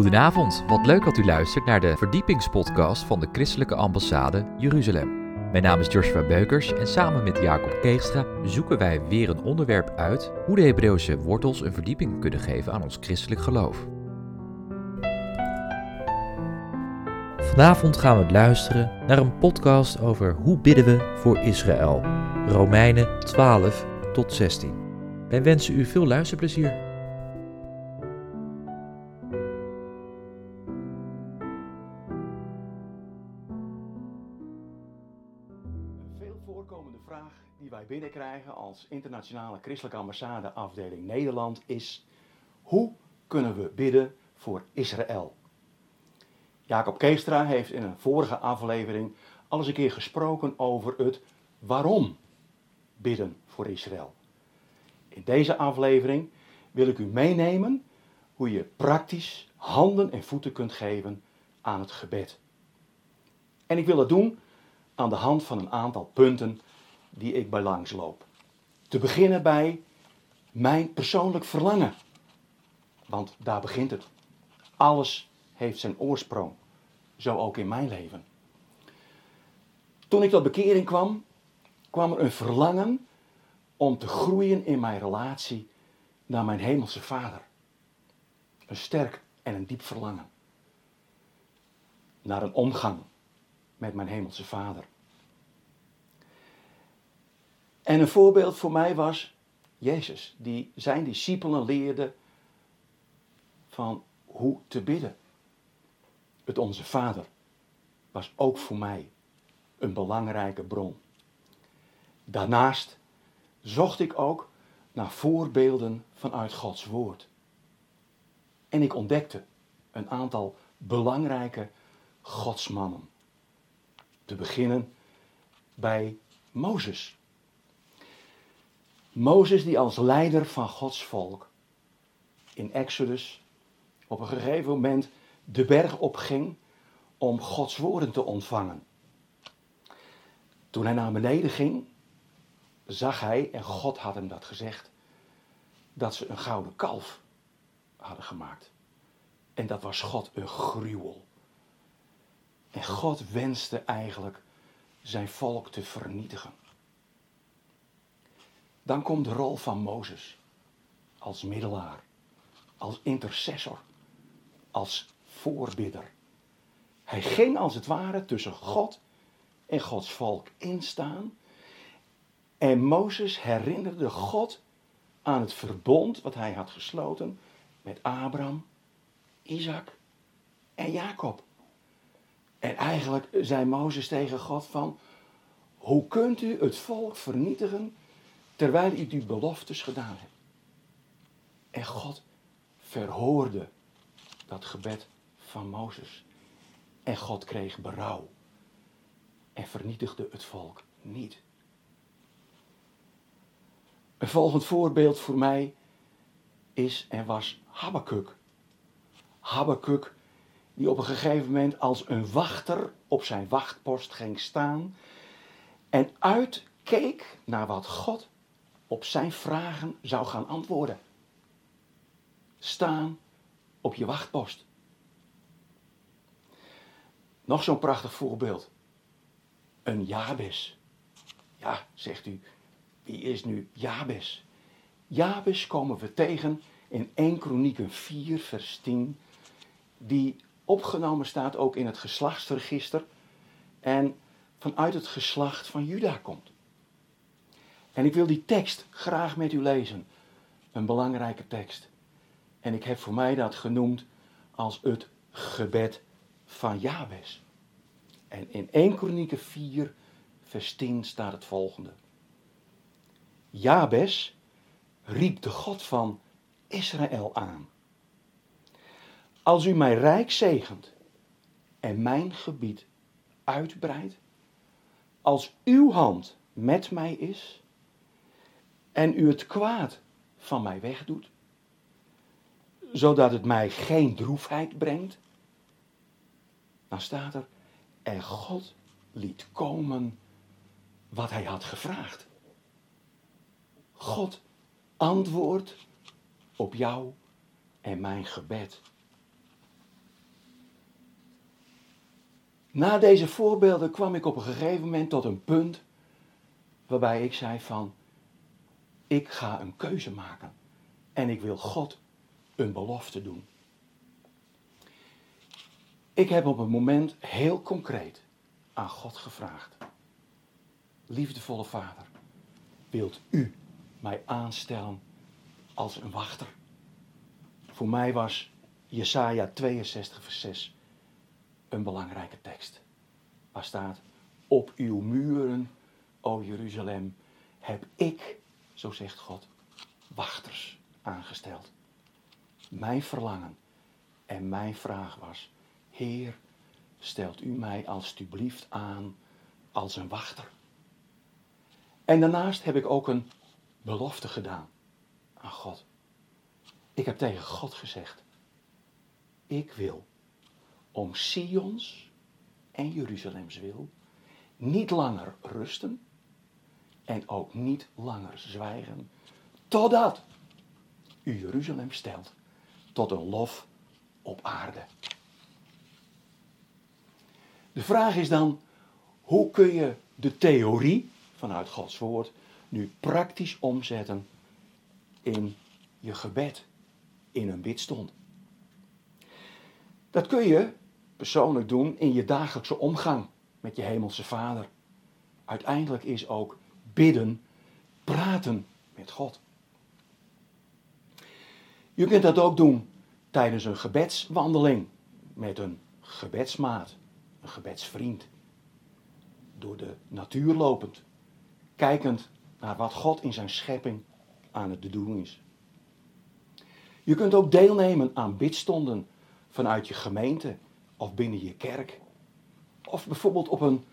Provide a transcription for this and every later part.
Goedenavond, wat leuk dat u luistert naar de verdiepingspodcast van de Christelijke Ambassade Jeruzalem. Mijn naam is Joshua Beukers en samen met Jacob Keegstra zoeken wij weer een onderwerp uit hoe de Hebreeuwse wortels een verdieping kunnen geven aan ons christelijk geloof. Vanavond gaan we luisteren naar een podcast over hoe bidden we voor Israël. Romeinen 12 tot 16. Wij wensen u veel luisterplezier. Als internationale christelijke ambassade afdeling Nederland is hoe kunnen we bidden voor Israël? Jacob Keestra heeft in een vorige aflevering al eens een keer gesproken over het waarom bidden voor Israël. In deze aflevering wil ik u meenemen hoe je praktisch handen en voeten kunt geven aan het gebed. En ik wil dat doen aan de hand van een aantal punten die ik bij langs loop. Te beginnen bij mijn persoonlijk verlangen. Want daar begint het. Alles heeft zijn oorsprong. Zo ook in mijn leven. Toen ik tot bekering kwam, kwam er een verlangen om te groeien in mijn relatie naar mijn hemelse vader. Een sterk en een diep verlangen. Naar een omgang met mijn hemelse vader. En een voorbeeld voor mij was Jezus, die zijn discipelen leerde van hoe te bidden. Het Onze Vader was ook voor mij een belangrijke bron. Daarnaast zocht ik ook naar voorbeelden vanuit Gods Woord. En ik ontdekte een aantal belangrijke godsmannen. Te beginnen bij Mozes. Mozes die als leider van Gods volk in Exodus op een gegeven moment de berg opging om Gods woorden te ontvangen. Toen hij naar beneden ging, zag hij, en God had hem dat gezegd, dat ze een gouden kalf hadden gemaakt. En dat was God een gruwel. En God wenste eigenlijk zijn volk te vernietigen. Dan komt de rol van Mozes als middelaar, als intercessor, als voorbidder. Hij ging als het ware tussen God en Gods volk instaan. En Mozes herinnerde God aan het verbond wat hij had gesloten met Abraham, Isaac en Jacob. En eigenlijk zei Mozes tegen God van, hoe kunt u het volk vernietigen terwijl ik die beloftes gedaan heb. En God verhoorde dat gebed van Mozes. En God kreeg berouw. En vernietigde het volk niet. Een volgend voorbeeld voor mij is en was Habakkuk. Habakkuk die op een gegeven moment als een wachter op zijn wachtpost ging staan en uitkeek naar wat God op zijn vragen zou gaan antwoorden. Staan op je wachtpost. Nog zo'n prachtig voorbeeld. Een Jabes. Ja, zegt u, wie is nu Jabes? Jabes komen we tegen in 1 Kronieken 4 vers 10, die opgenomen staat ook in het geslachtsregister en vanuit het geslacht van Juda komt. En ik wil die tekst graag met u lezen. Een belangrijke tekst. En ik heb voor mij dat genoemd als het gebed van Jabes. En in 1 Kronieken 4, vers 10 staat het volgende. Jabes riep de God van Israël aan. Als u mij rijk zegent en mijn gebied uitbreidt, als uw hand met mij is en u het kwaad van mij wegdoet, zodat het mij geen droefheid brengt, dan staat er, en God liet komen wat hij had gevraagd. God antwoordt op jou en mijn gebed. Na deze voorbeelden kwam ik op een gegeven moment tot een punt waarbij ik zei van, ik ga een keuze maken en ik wil God een belofte doen. Ik heb op een moment heel concreet aan God gevraagd. Liefdevolle Vader, wilt u mij aanstellen als een wachter? Voor mij was Jesaja 62 vers 6 een belangrijke tekst. Waar staat, op uw muren, o Jeruzalem, heb ik, zo zegt God, wachters aangesteld. Mijn verlangen en mijn vraag was, Heer, stelt u mij alstublieft aan als een wachter. En daarnaast heb ik ook een belofte gedaan aan God. Ik heb tegen God gezegd, ik wil om Sions en Jeruzalems wil niet langer rusten en ook niet langer zwijgen, totdat u Jeruzalem stelt tot een lof op aarde. De vraag is dan, hoe kun je de theorie vanuit Gods woord nu praktisch omzetten in je gebed, in een bidstond? Dat kun je persoonlijk doen in je dagelijkse omgang met je hemelse Vader. Uiteindelijk is ook bidden, praten met God. Je kunt dat ook doen tijdens een gebedswandeling met een gebedsmaat, een gebedsvriend. Door de natuur lopend, kijkend naar wat God in zijn schepping aan het doen is. Je kunt ook deelnemen aan bidstonden vanuit je gemeente of binnen je kerk. Of bijvoorbeeld op een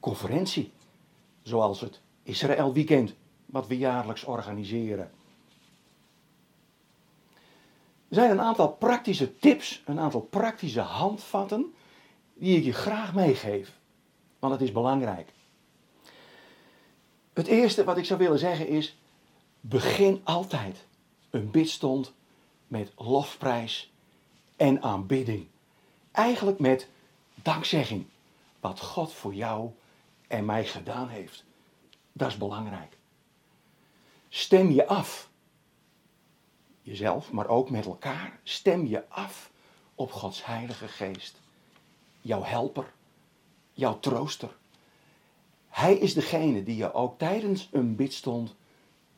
conferentie, zoals het Israël Weekend, wat we jaarlijks organiseren. Er zijn een aantal praktische tips, een aantal praktische handvatten die ik je graag meegeef, want het is belangrijk. Het eerste wat ik zou willen zeggen is, begin altijd een bidstond met lofprijs en aanbidding. Eigenlijk met dankzegging. Wat God voor jou en mij gedaan heeft. Dat is belangrijk. Stem je af. Jezelf, maar ook met elkaar. Stem je af op Gods Heilige Geest. Jouw helper. Jouw trooster. Hij is degene die je ook tijdens een bidstond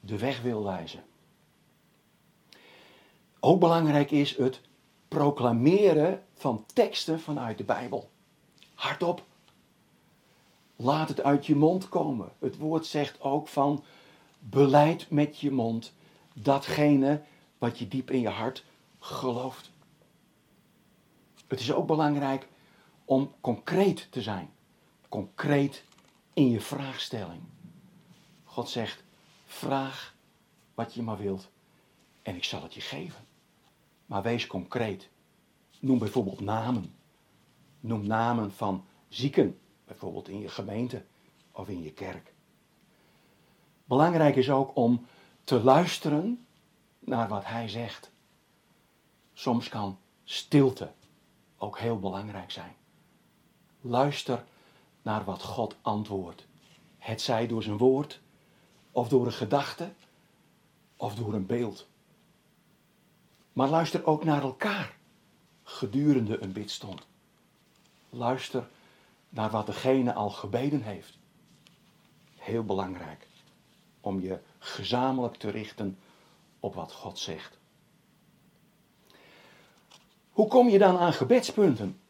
de weg wil wijzen. Ook belangrijk is het proclameren van teksten vanuit de Bijbel. Hardop. Laat het uit je mond komen. Het woord zegt ook van beleid met je mond datgene wat je diep in je hart gelooft. Het is ook belangrijk om concreet te zijn. Concreet in je vraagstelling. God zegt: vraag wat je maar wilt en ik zal het je geven. Maar wees concreet. Noem bijvoorbeeld namen. Noem namen van zieken, bijvoorbeeld in je gemeente of in je kerk. Belangrijk is ook om te luisteren naar wat hij zegt. Soms kan stilte ook heel belangrijk zijn. Luister naar wat God antwoordt. Het zij door zijn woord, of door een gedachte, of door een beeld. Maar luister ook naar elkaar gedurende een bidstond. Luister naar wat degene al gebeden heeft. Heel belangrijk om je gezamenlijk te richten op wat God zegt. Hoe kom je dan aan gebedspunten?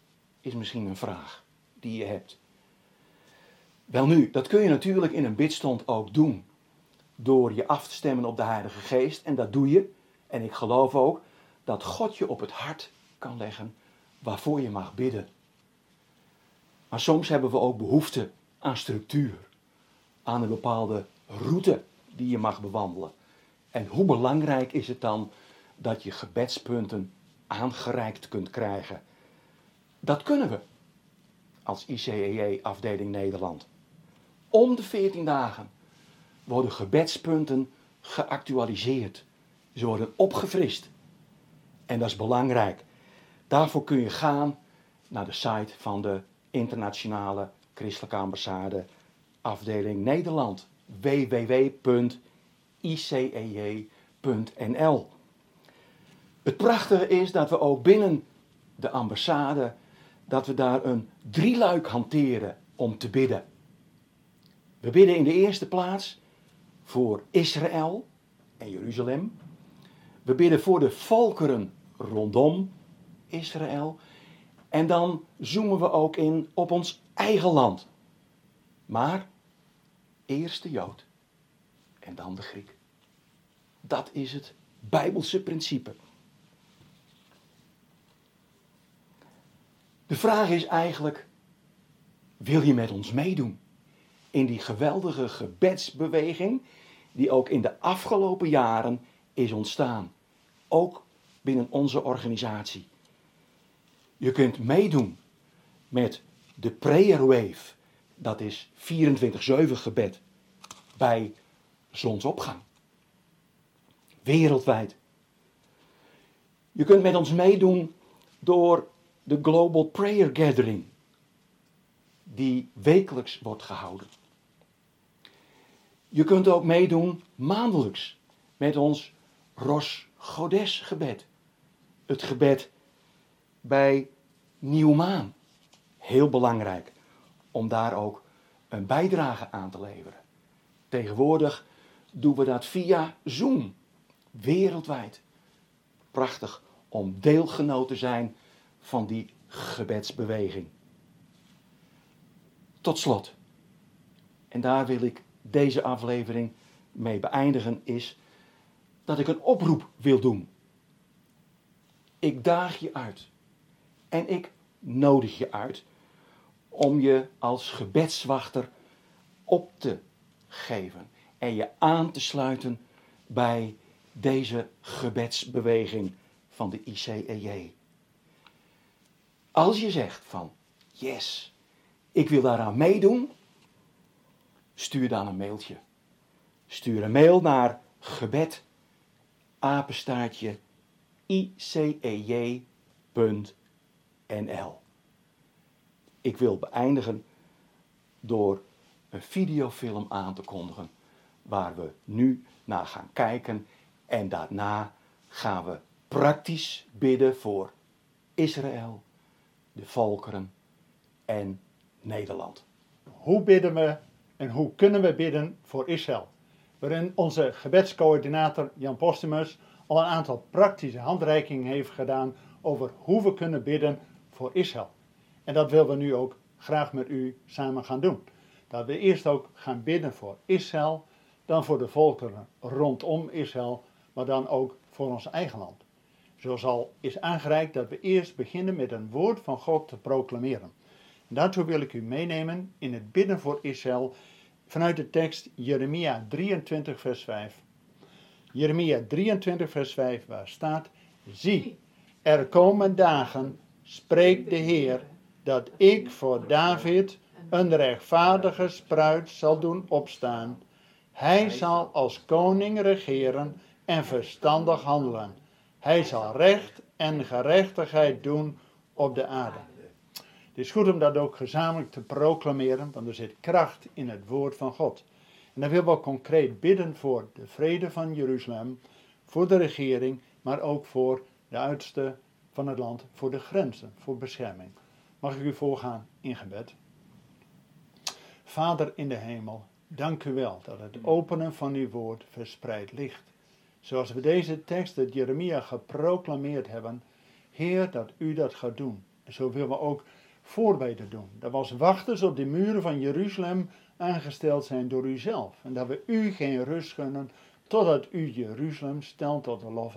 Is misschien een vraag die je hebt. Wel nu, dat kun je natuurlijk in een bidstond ook doen. Door je af te stemmen op de Heilige Geest. En dat doe je. En ik geloof ook dat God je op het hart kan leggen waarvoor je mag bidden. Maar soms hebben we ook behoefte aan structuur, aan een bepaalde route die je mag bewandelen. En hoe belangrijk is het dan dat je gebedspunten aangereikt kunt krijgen? Dat kunnen we als ICEE afdeling Nederland. Om de 14 dagen worden gebedspunten geactualiseerd. Ze worden opgefrist. En dat is belangrijk. Daarvoor kun je gaan naar de site van de Internationale Christelijke Ambassade afdeling Nederland. www.icej.nl Het prachtige is dat we ook binnen de ambassade, dat we daar een drieluik hanteren om te bidden. We bidden in de eerste plaats voor Israël en Jeruzalem. We bidden voor de volkeren rondom Israël. En dan zoomen we ook in op ons eigen land. Maar eerst de Jood en dan de Griek. Dat is het Bijbelse principe. De vraag is eigenlijk: wil je met ons meedoen in die geweldige gebedsbeweging die ook in de afgelopen jaren is ontstaan? Ook binnen onze organisatie. Je kunt meedoen met de prayer wave. Dat is 24-7 gebed bij zonsopgang. Wereldwijd. Je kunt met ons meedoen door de Global Prayer Gathering, die wekelijks wordt gehouden. Je kunt ook meedoen maandelijks met ons Ros Godes gebed. Het gebed bij Nieuwmaan. Heel belangrijk om daar ook een bijdrage aan te leveren. Tegenwoordig doen we dat via Zoom, wereldwijd. Prachtig om deelgenoot te zijn van die gebedsbeweging. Tot slot, en daar wil ik deze aflevering mee beëindigen, is dat ik een oproep wil doen. Ik daag je uit en ik nodig je uit om je als gebedswachter op te geven en je aan te sluiten bij deze gebedsbeweging van de ICEJ. Als je zegt van, yes, ik wil daaraan meedoen, stuur dan een mailtje. Stuur een mail naar gebed, apenstaartje, icej.nl. Ik wil beëindigen door een videofilm aan te kondigen waar we nu naar gaan kijken en daarna gaan we praktisch bidden voor Israël, de volkeren en Nederland. Hoe bidden we en hoe kunnen we bidden voor Israël? Waarin onze gebedscoördinator Jan Postumus al een aantal praktische handreikingen heeft gedaan over hoe we kunnen bidden voor Israël. En dat willen we nu ook graag met u samen gaan doen. Dat we eerst ook gaan bidden voor Israël, dan voor de volkeren rondom Israël, maar dan ook voor ons eigen land. Zoals al is aangereikt dat we eerst beginnen met een woord van God te proclameren. En daartoe wil ik u meenemen in het bidden voor Israël vanuit de tekst Jeremia 23, vers 5. Jeremia 23, vers 5, waar staat: Zie, er komen dagen, spreekt de Heer, dat ik voor David een rechtvaardige spruit zal doen opstaan. Hij zal als koning regeren en verstandig handelen. Hij zal recht en gerechtigheid doen op de aarde. Het is goed om dat ook gezamenlijk te proclameren, want er zit kracht in het woord van God. En dan willen we concreet bidden voor de vrede van Jeruzalem, voor de regering, maar ook voor de uiterste van het land, voor de grenzen, voor bescherming. Mag ik u voorgaan in gebed? Vader in de hemel, dank u wel dat het openen van uw woord verspreid ligt. Zoals we deze tekst uit Jeremia geproclameerd hebben, Heer, dat u dat gaat doen. En zo willen we ook voorbeden doen. Dat we als wachters op de muren van Jeruzalem aangesteld zijn door u zelf. En dat we u geen rust gunnen totdat u Jeruzalem stelt tot de lof.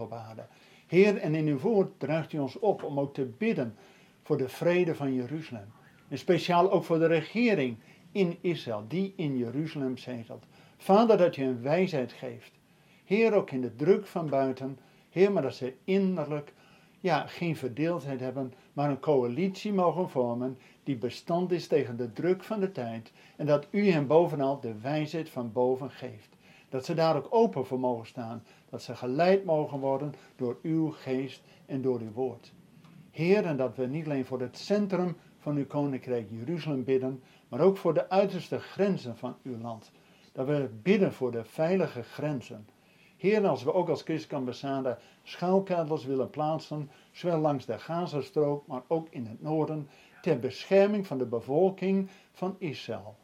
Heer, en in uw woord draagt u ons op om ook te bidden voor de vrede van Jeruzalem. En speciaal ook voor de regering in Israël, die in Jeruzalem zetelt. Vader, dat je een wijsheid geeft. Heer, ook in de druk van buiten. Heer, maar dat ze innerlijk ja, geen verdeeldheid hebben, maar een coalitie mogen vormen die bestand is tegen de druk van de tijd. En dat u hen bovenal de wijsheid van boven geeft. Dat ze daar ook open voor mogen staan. Dat ze geleid mogen worden door uw geest en door uw woord. Heer, en dat we niet alleen voor het centrum van uw koninkrijk Jeruzalem bidden, maar ook voor de uiterste grenzen van uw land. Dat we bidden voor de veilige grenzen. Heer, als we ook als christelijke ambassade willen plaatsen, zowel langs de Gazastrook, maar ook in het noorden, ter bescherming van de bevolking van Israël.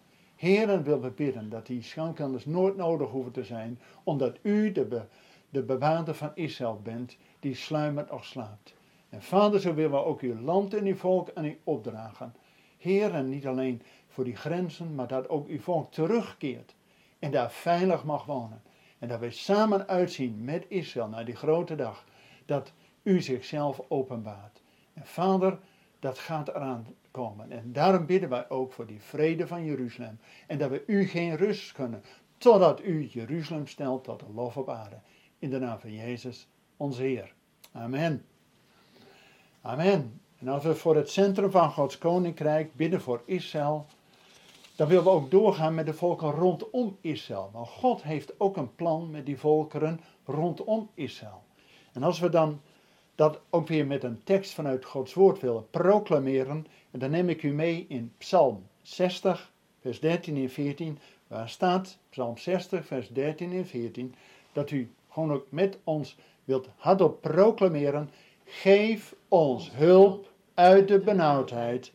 Heren wil we bidden dat die schuilkelders nooit nodig hoeven te zijn, omdat u de, be, de bewaarder van Israël bent, die sluimert of slaapt. En vader, zo willen we ook uw land en uw volk aan u opdragen. Heren, niet alleen voor die grenzen, maar dat ook uw volk terugkeert en daar veilig mag wonen. En dat we samen uitzien met Israël naar die grote dag, dat u zichzelf openbaart. En vader, dat gaat eraan komen. En daarom bidden wij ook voor die vrede van Jeruzalem. En dat we u geen rust kunnen, totdat u Jeruzalem stelt tot de lof op aarde. In de naam van Jezus, onze Heer. Amen. Amen. En als we voor het centrum van Gods koninkrijk bidden voor Israël, dan willen we ook doorgaan met de volken rondom Israël. Want God heeft ook een plan met die volkeren rondom Israël. En als we dan dat ook weer met een tekst vanuit Gods woord willen proclameren, en dan neem ik u mee in Psalm 60, vers 13 en 14, waar staat, Psalm 60, vers 13 en 14, dat u gewoon ook met ons wilt hardop proclameren, geef ons hulp uit de benauwdheid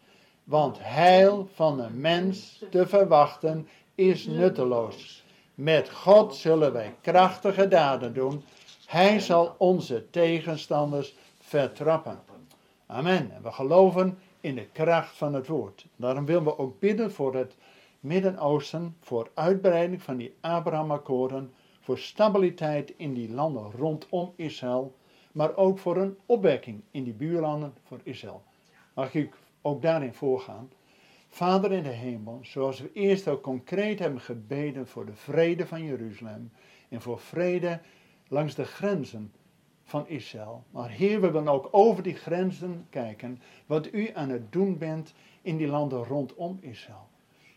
want heil van een mens te verwachten is nutteloos. Met God zullen wij krachtige daden doen. Hij zal onze tegenstanders vertrappen. Amen. En we geloven in de kracht van het woord. Daarom willen we ook bidden voor het Midden-Oosten, voor uitbreiding van die Abraham-akkoorden, voor stabiliteit in die landen rondom Israël, maar ook voor een opwekking in die buurlanden voor Israël. Mag ik ook daarin voorgaan. Vader in de hemel, zoals we eerst ook concreet hebben gebeden voor de vrede van Jeruzalem en voor vrede langs de grenzen van Israël. Maar Heer, we willen ook over die grenzen kijken wat u aan het doen bent in die landen rondom Israël.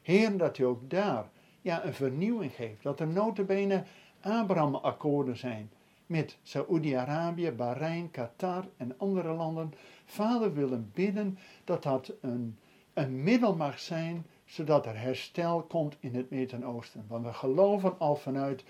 Heer, dat u ook daar ja, een vernieuwing geeft. Dat er notabene Abraham-akkoorden zijn met Saoedi-Arabië, Bahrein, Qatar en andere landen. Vader willen bidden dat dat een, een middel mag zijn, zodat er herstel komt in het Midden-Oosten. Want we geloven al vanuit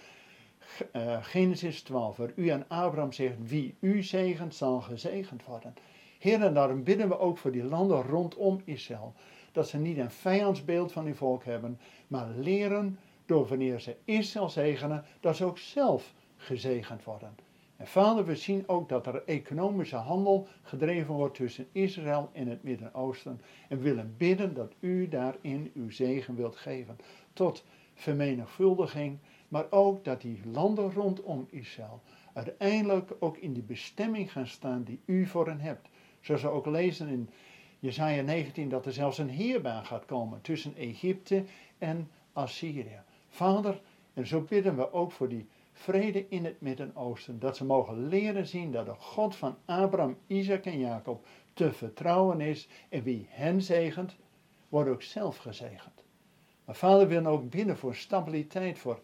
uh, Genesis 12, waar u aan Abraham zegt, wie u zegent, zal gezegend worden. Heer, en daarom bidden we ook voor die landen rondom Israël, dat ze niet een vijandsbeeld van uw volk hebben, maar leren door wanneer ze Israël zegenen, dat ze ook zelf gezegend worden. En vader, we zien ook dat er economische handel gedreven wordt tussen Israël en het Midden-Oosten. En willen bidden dat u daarin uw zegen wilt geven. Tot vermenigvuldiging, maar ook dat die landen rondom Israël uiteindelijk ook in die bestemming gaan staan die u voor hen hebt. Zoals we ook lezen in Jesaja 19 dat er zelfs een heerbaan gaat komen tussen Egypte en Assyrië. Vader, en zo bidden we ook voor die vrede in het Midden-Oosten. Dat ze mogen leren zien dat de God van Abraham, Isaac en Jacob te vertrouwen is. En wie hen zegent, wordt ook zelf gezegend. Maar vader wil ook binnen voor stabiliteit, voor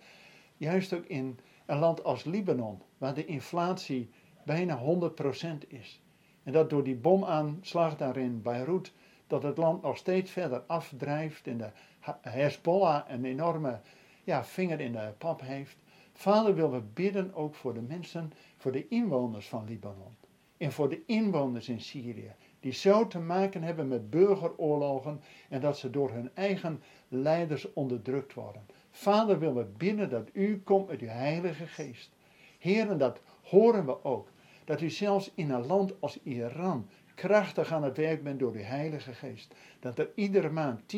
juist ook in een land als Libanon, waar de inflatie bijna 100% is. En dat door die bomaanslag daar in Beirut, dat het land nog steeds verder afdrijft en de Hezbollah een enorme ja, vinger in de pap heeft. Vader, wil we bidden ook voor de mensen, voor de inwoners van Libanon. En voor de inwoners in Syrië. Die zo te maken hebben met burgeroorlogen en dat ze door hun eigen leiders onderdrukt worden. Vader, wil we bidden dat u komt met uw Heilige Geest. Heren, dat horen we ook. Dat u zelfs in een land als Iran krachtig aan het werk bent door uw Heilige Geest. Dat er iedere maand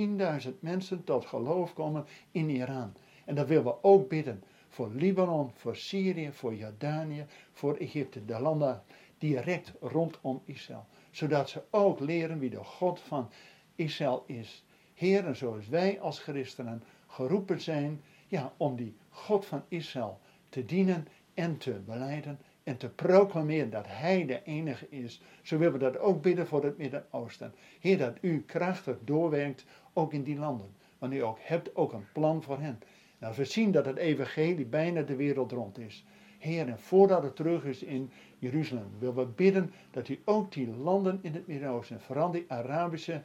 10.000 mensen tot geloof komen in Iran. En dat willen we ook bidden voor Libanon, voor Syrië, voor Jordanië, voor Egypte, de landen direct rondom Israël. Zodat ze ook leren wie de God van Israël is. Heren, zoals wij als christenen geroepen zijn ja, om die God van Israël te dienen en te beleiden en te proclameren dat Hij de enige is. Zo willen we dat ook bidden voor het Midden-Oosten. Heer, dat U krachtig doorwerkt ook in die landen. Want U ook hebt ook een plan voor hen. Nou, we zien dat het evangelie bijna de wereld rond is. Heer, en voordat het terug is in Jeruzalem, willen we bidden dat u ook die landen in het Midden-Oosten, vooral die Arabische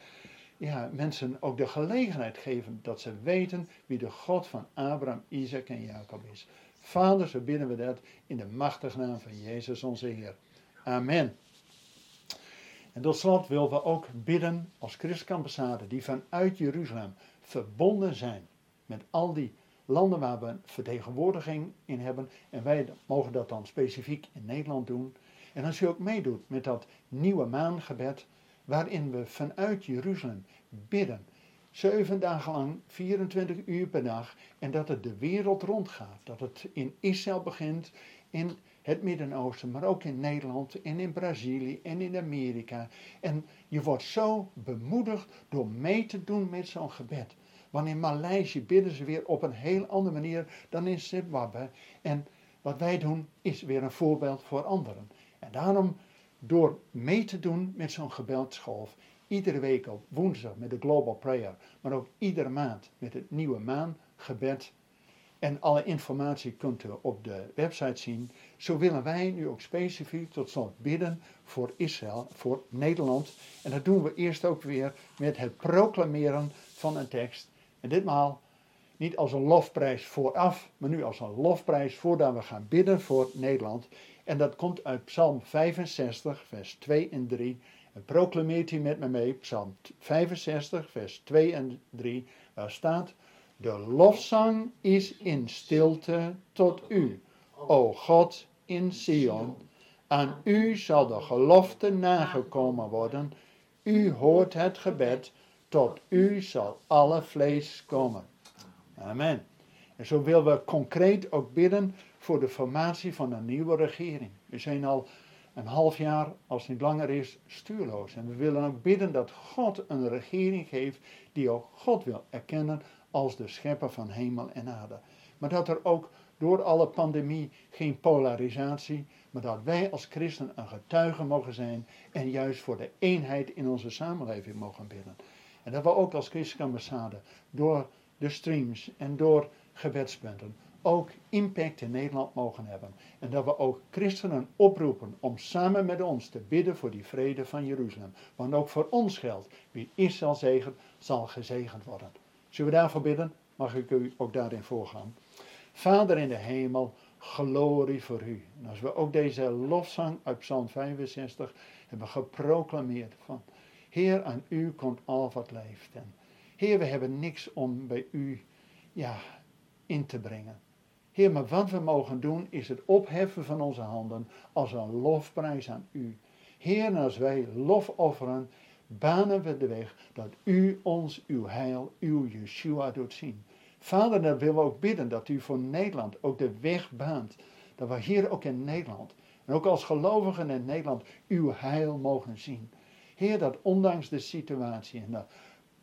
ja, mensen ook de gelegenheid geven dat ze weten wie de God van Abraham, Isaac en Jacob is. Vader, zo bidden we dat in de machtige naam van Jezus onze Heer. Amen. En tot slot willen we ook bidden als christelijke ambassade die vanuit Jeruzalem verbonden zijn met al die landen waar we vertegenwoordiging in hebben. En wij mogen dat dan specifiek in Nederland doen. En als u ook meedoet met dat nieuwe maangebed, waarin we vanuit Jeruzalem bidden. Zeven dagen lang, 24 uur per dag. En dat het de wereld rondgaat. Dat het in Israël begint, in het Midden-Oosten, maar ook in Nederland en in Brazilië en in Amerika. En je wordt zo bemoedigd door mee te doen met zo'n gebed. Want in Maleisië bidden ze weer op een heel andere manier dan in Zimbabwe. En wat wij doen is weer een voorbeeld voor anderen. En daarom, door mee te doen met zo'n gebedsgolf, iedere week op woensdag met de Global Prayer, maar ook iedere maand met het nieuwe maangebed. En alle informatie kunt u op de website zien. Zo willen wij nu ook specifiek tot slot bidden voor Israël, voor Nederland. En dat doen we eerst ook weer met het proclameren van een tekst. En ditmaal niet als een lofprijs vooraf, maar nu als een lofprijs voordat we gaan bidden voor Nederland. En dat komt uit Psalm 65, vers 2 en 3. En proclameert hij met me mee, Psalm 65, vers 2 en 3. Daar staat: De lofzang is in stilte tot u, o God in Sion. Aan u zal de gelofte nagekomen worden. U hoort het gebed, tot u zal alle vlees komen. Amen. En zo willen we concreet ook bidden voor de formatie van een nieuwe regering. We zijn al een half jaar, als het niet langer is, stuurloos. En we willen ook bidden dat God een regering geeft die ook God wil erkennen als de schepper van hemel en aarde. Maar dat er ook door alle pandemie geen polarisatie, maar dat wij als christen een getuige mogen zijn en juist voor de eenheid in onze samenleving mogen bidden. En dat we ook als christelijke door de streams en door gebedspunten ook impact in Nederland mogen hebben. En dat we ook christenen oproepen om samen met ons te bidden voor die vrede van Jeruzalem. Want ook voor ons geldt, wie Israël zegen, zal gezegend worden. Zullen we daarvoor bidden? Mag ik u ook daarin voorgaan? Vader in de hemel, glorie voor u. En als we ook deze lofzang uit Psalm 65 hebben geproclameerd van Heer, aan u komt al wat leeft. En Heer, we hebben niks om bij u ja, in te brengen. Heer, maar wat we mogen doen is het opheffen van onze handen als een lofprijs aan u. Heer, als wij lof offeren, banen we de weg dat u ons uw heil, uw Yeshua doet zien. Vader, dan willen we ook bidden dat u voor Nederland ook de weg baant. Dat we hier ook in Nederland, en ook als gelovigen in Nederland, uw heil mogen zien. Heer, dat ondanks de situatie en de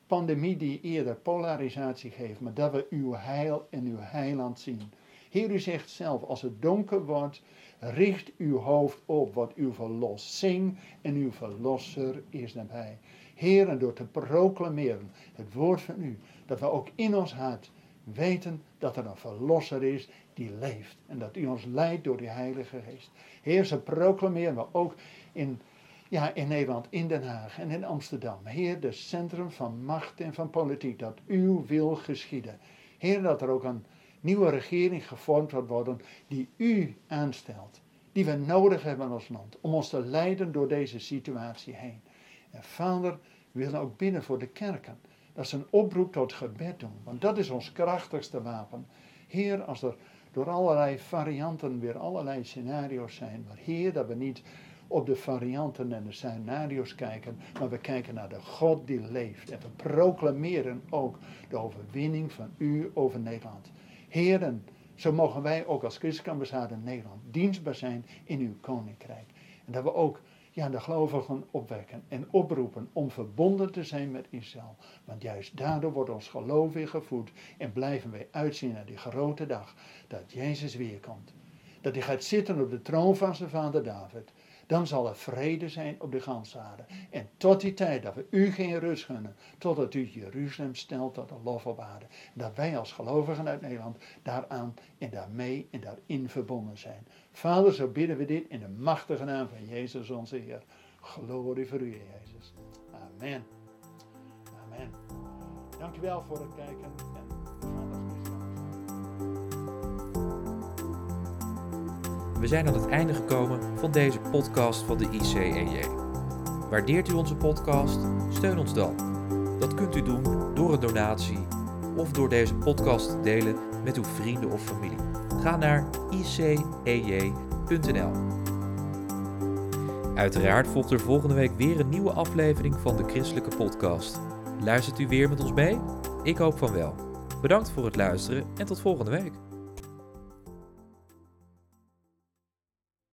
pandemie die eerder polarisatie geeft, maar dat we uw heil en uw heiland zien. Heer, u zegt zelf, als het donker wordt, richt uw hoofd op, wat uw verlos zing en uw verlosser is nabij. Heer, en door te proclameren het woord van u, dat we ook in ons hart weten dat er een verlosser is die leeft. En dat u ons leidt door die Heilige Geest. Heer, ze proclameren we ook in ja, in Nederland, in Den Haag en in Amsterdam. Heer, de centrum van macht en van politiek, dat uw wil geschieden. Heer, dat er ook een nieuwe regering gevormd wordt worden die u aanstelt. Die we nodig hebben als land om ons te leiden door deze situatie heen. En vader, we willen ook binnen voor de kerken. Dat is een oproep tot gebed doen, want dat is ons krachtigste wapen. Heer, als er door allerlei varianten weer allerlei scenario's zijn, maar Heer, dat we niet op de varianten en de scenario's kijken, maar we kijken naar de God die leeft. En we proclameren ook de overwinning van u over Nederland. Heren, zo mogen wij ook als christelijke in Nederland dienstbaar zijn in uw koninkrijk. En dat we ook ja, de gelovigen opwekken en oproepen om verbonden te zijn met Israël. Want juist daardoor wordt ons geloof weer gevoed en blijven wij uitzien naar die grote dag dat Jezus weer komt. Dat hij gaat zitten op de troon van zijn vader David. Dan zal er vrede zijn op de gansaarde. En tot die tijd dat we u geen rust gunnen. Totdat u Jeruzalem stelt tot de lof op aarde. Dat wij als gelovigen uit Nederland daaraan en daarmee en daarin verbonden zijn. Vader, zo bidden we dit in de machtige naam van Jezus onze Heer. Glorie voor u, Jezus. Amen. Amen. Dankjewel voor het kijken en We zijn aan het einde gekomen van deze podcast van de ICEJ. Waardeert u onze podcast? Steun ons dan. Dat kunt u doen door een donatie of door deze podcast te delen met uw vrienden of familie. Ga naar icej.nl. Uiteraard volgt er volgende week weer een nieuwe aflevering van de Christelijke Podcast. Luistert u weer met ons mee? Ik hoop van wel. Bedankt voor het luisteren en tot volgende week.